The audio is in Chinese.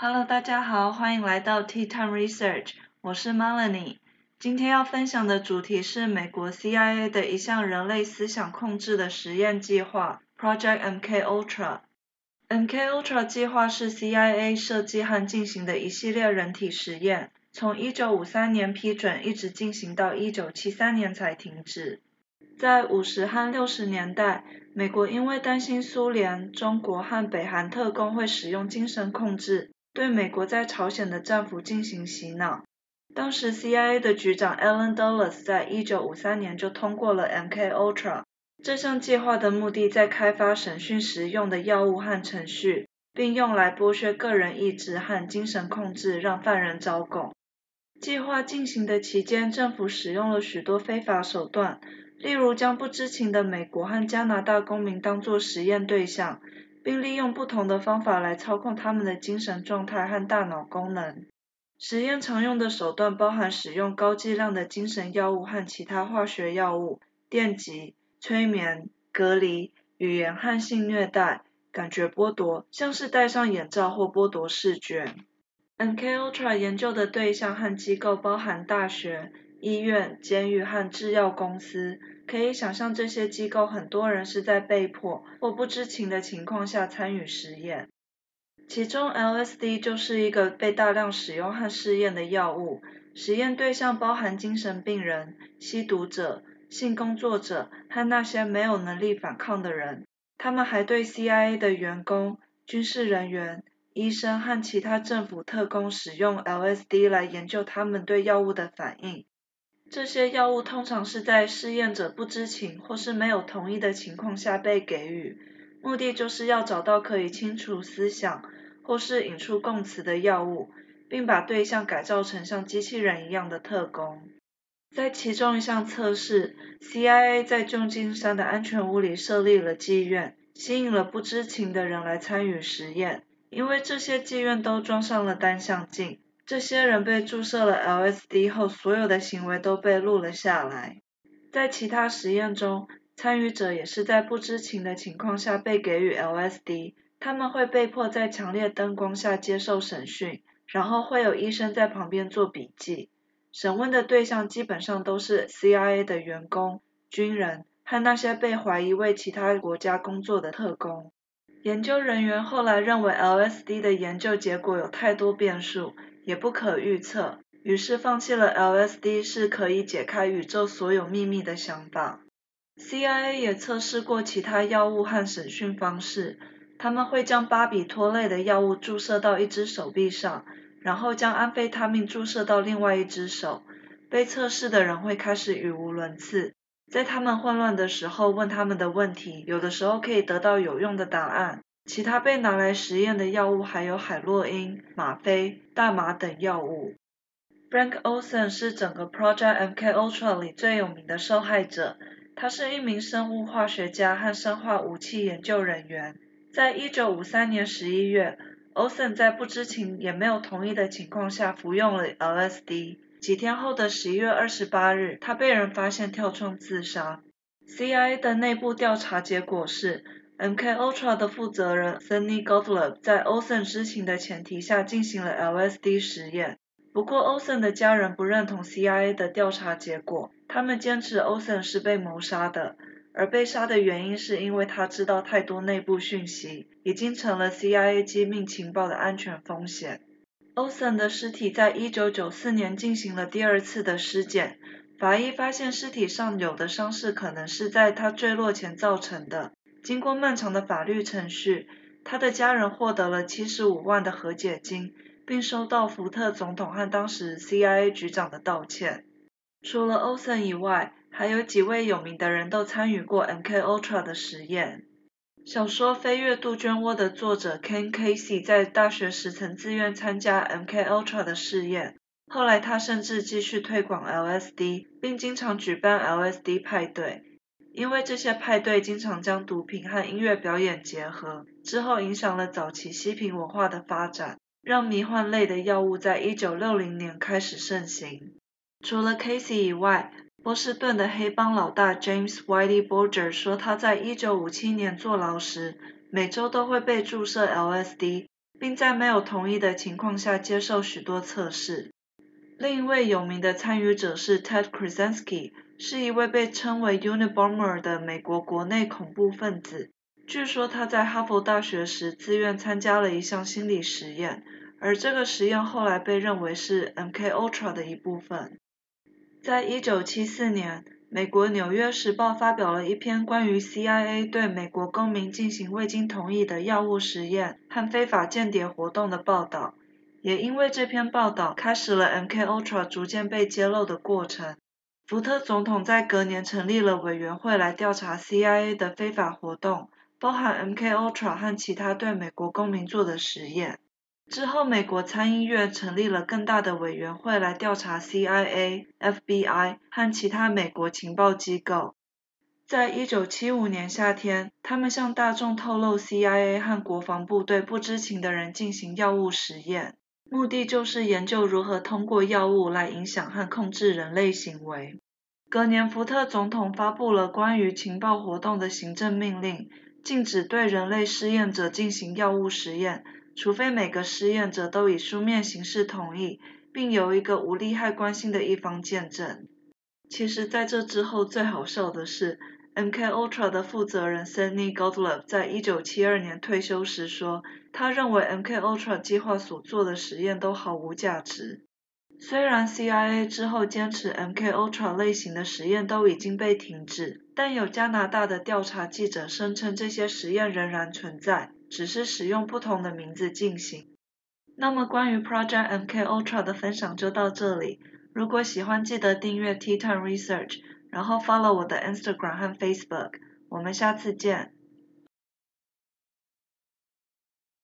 Hello，大家好，欢迎来到 Tea Time Research，我是 Melanie。今天要分享的主题是美国 CIA 的一项人类思想控制的实验计划 Project MK Ultra。MK Ultra 计划是 CIA 设计和进行的一系列人体实验，从1953年批准，一直进行到1973年才停止。在五十和六十年代，美国因为担心苏联、中国和北韩特工会使用精神控制，对美国在朝鲜的战俘进行洗脑。当时 CIA 的局长 Allen Dulles 在一九五三年就通过了 MK Ultra 这项计划的目的，在开发审讯时用的药物和程序，并用来剥削个人意志和精神控制，让犯人招供。计划进行的期间，政府使用了许多非法手段。例如，将不知情的美国和加拿大公民当作实验对象，并利用不同的方法来操控他们的精神状态和大脑功能。实验常用的手段包含使用高剂量的精神药物和其他化学药物、电击、催眠、隔离、语言和性虐待、感觉剥夺，像是戴上眼罩或剥夺视觉。NKUltra 研究的对象和机构包含大学。医院、监狱和制药公司，可以想象这些机构很多人是在被迫或不知情的情况下参与实验。其中，LSD 就是一个被大量使用和试验的药物。实验对象包含精神病人、吸毒者、性工作者和那些没有能力反抗的人。他们还对 CIA 的员工、军事人员、医生和其他政府特工使用 LSD 来研究他们对药物的反应。这些药物通常是在试验者不知情或是没有同意的情况下被给予，目的就是要找到可以清除思想或是引出供词的药物，并把对象改造成像机器人一样的特工。在其中一项测试，CIA 在旧金山的安全屋里设立了妓院，吸引了不知情的人来参与实验，因为这些妓院都装上了单向镜。这些人被注射了 LSD 后，所有的行为都被录了下来。在其他实验中，参与者也是在不知情的情况下被给予 LSD，他们会被迫在强烈灯光下接受审讯，然后会有医生在旁边做笔记。审问的对象基本上都是 CIA 的员工、军人和那些被怀疑为其他国家工作的特工。研究人员后来认为 LSD 的研究结果有太多变数。也不可预测，于是放弃了 LSD 是可以解开宇宙所有秘密的想法。CIA 也测试过其他药物和审讯方式，他们会将巴比妥类的药物注射到一只手臂上，然后将安非他命注射到另外一只手。被测试的人会开始语无伦次，在他们混乱的时候问他们的问题，有的时候可以得到有用的答案。其他被拿来实验的药物还有海洛因、吗啡、大麻等药物。Frank Olson 是整个 Project MK Ultra 里最有名的受害者。他是一名生物化学家和生化武器研究人员。在一九五三年十一月，Olson 在不知情也没有同意的情况下服用了 LSD。几天后的十一月二十八日，他被人发现跳窗自杀。CIA 的内部调查结果是。MK Ultra 的负责人 Sidney Gottlieb 在 Olson 知情的前提下进行了 LSD 实验。不过，Olson 的家人不认同 CIA 的调查结果，他们坚持 Olson 是被谋杀的，而被杀的原因是因为他知道太多内部讯息，已经成了 CIA 机密情报的安全风险。Olson 的尸体在1994年进行了第二次的尸检，法医发现尸体上有的伤势可能是在他坠落前造成的。经过漫长的法律程序，他的家人获得了七十五万的和解金，并收到福特总统和当时 CIA 局长的道歉。除了 Olson 以外，还有几位有名的人都参与过 MK Ultra 的实验。小说《飞越杜鹃窝》的作者 Ken Casey 在大学时曾自愿参加 MK Ultra 的试验，后来他甚至继续推广 LSD，并经常举办 LSD 派对。因为这些派对经常将毒品和音乐表演结合，之后影响了早期嬉皮文化的发展，让迷幻类的药物在一九六零年开始盛行。除了 Casey 以外，波士顿的黑帮老大 James Whitey Bulger 说，他在一九五七年坐牢时，每周都会被注射 LSD，并在没有同意的情况下接受许多测试。另一位有名的参与者是 Ted Kaczynski，是一位被称为 Unabomber 的美国国内恐怖分子。据说他在哈佛大学时自愿参加了一项心理实验，而这个实验后来被认为是 MK Ultra 的一部分。在一九七四年，美国《纽约时报》发表了一篇关于 CIA 对美国公民进行未经同意的药物实验和非法间谍活动的报道。也因为这篇报道，开始了 MK Ultra 逐渐被揭露的过程。福特总统在隔年成立了委员会来调查 CIA 的非法活动，包含 MK Ultra 和其他对美国公民做的实验。之后，美国参议院成立了更大的委员会来调查 CIA、FBI 和其他美国情报机构。在一九七五年夏天，他们向大众透露 CIA 和国防部对不知情的人进行药物实验，目的就是研究如何通过药物来影响和控制人类行为。隔年，福特总统发布了关于情报活动的行政命令，禁止对人类试验者进行药物实验。除非每个试验者都以书面形式同意，并由一个无利害关系的一方见证。其实，在这之后，最好笑的是，MKUltra 的负责人 Sidney Gottlieb 在一九七二年退休时说，他认为 MKUltra 计划所做的实验都毫无价值。虽然 CIA 之后坚持 MKUltra 类型的实验都已经被停止，但有加拿大的调查记者声称这些实验仍然存在。只是使用不同的名字进行。那么关于 Project MK Ultra 的分享就到这里。如果喜欢，记得订阅 Tea Time Research，然后 follow 我的 Instagram 和 Facebook。我们下次见。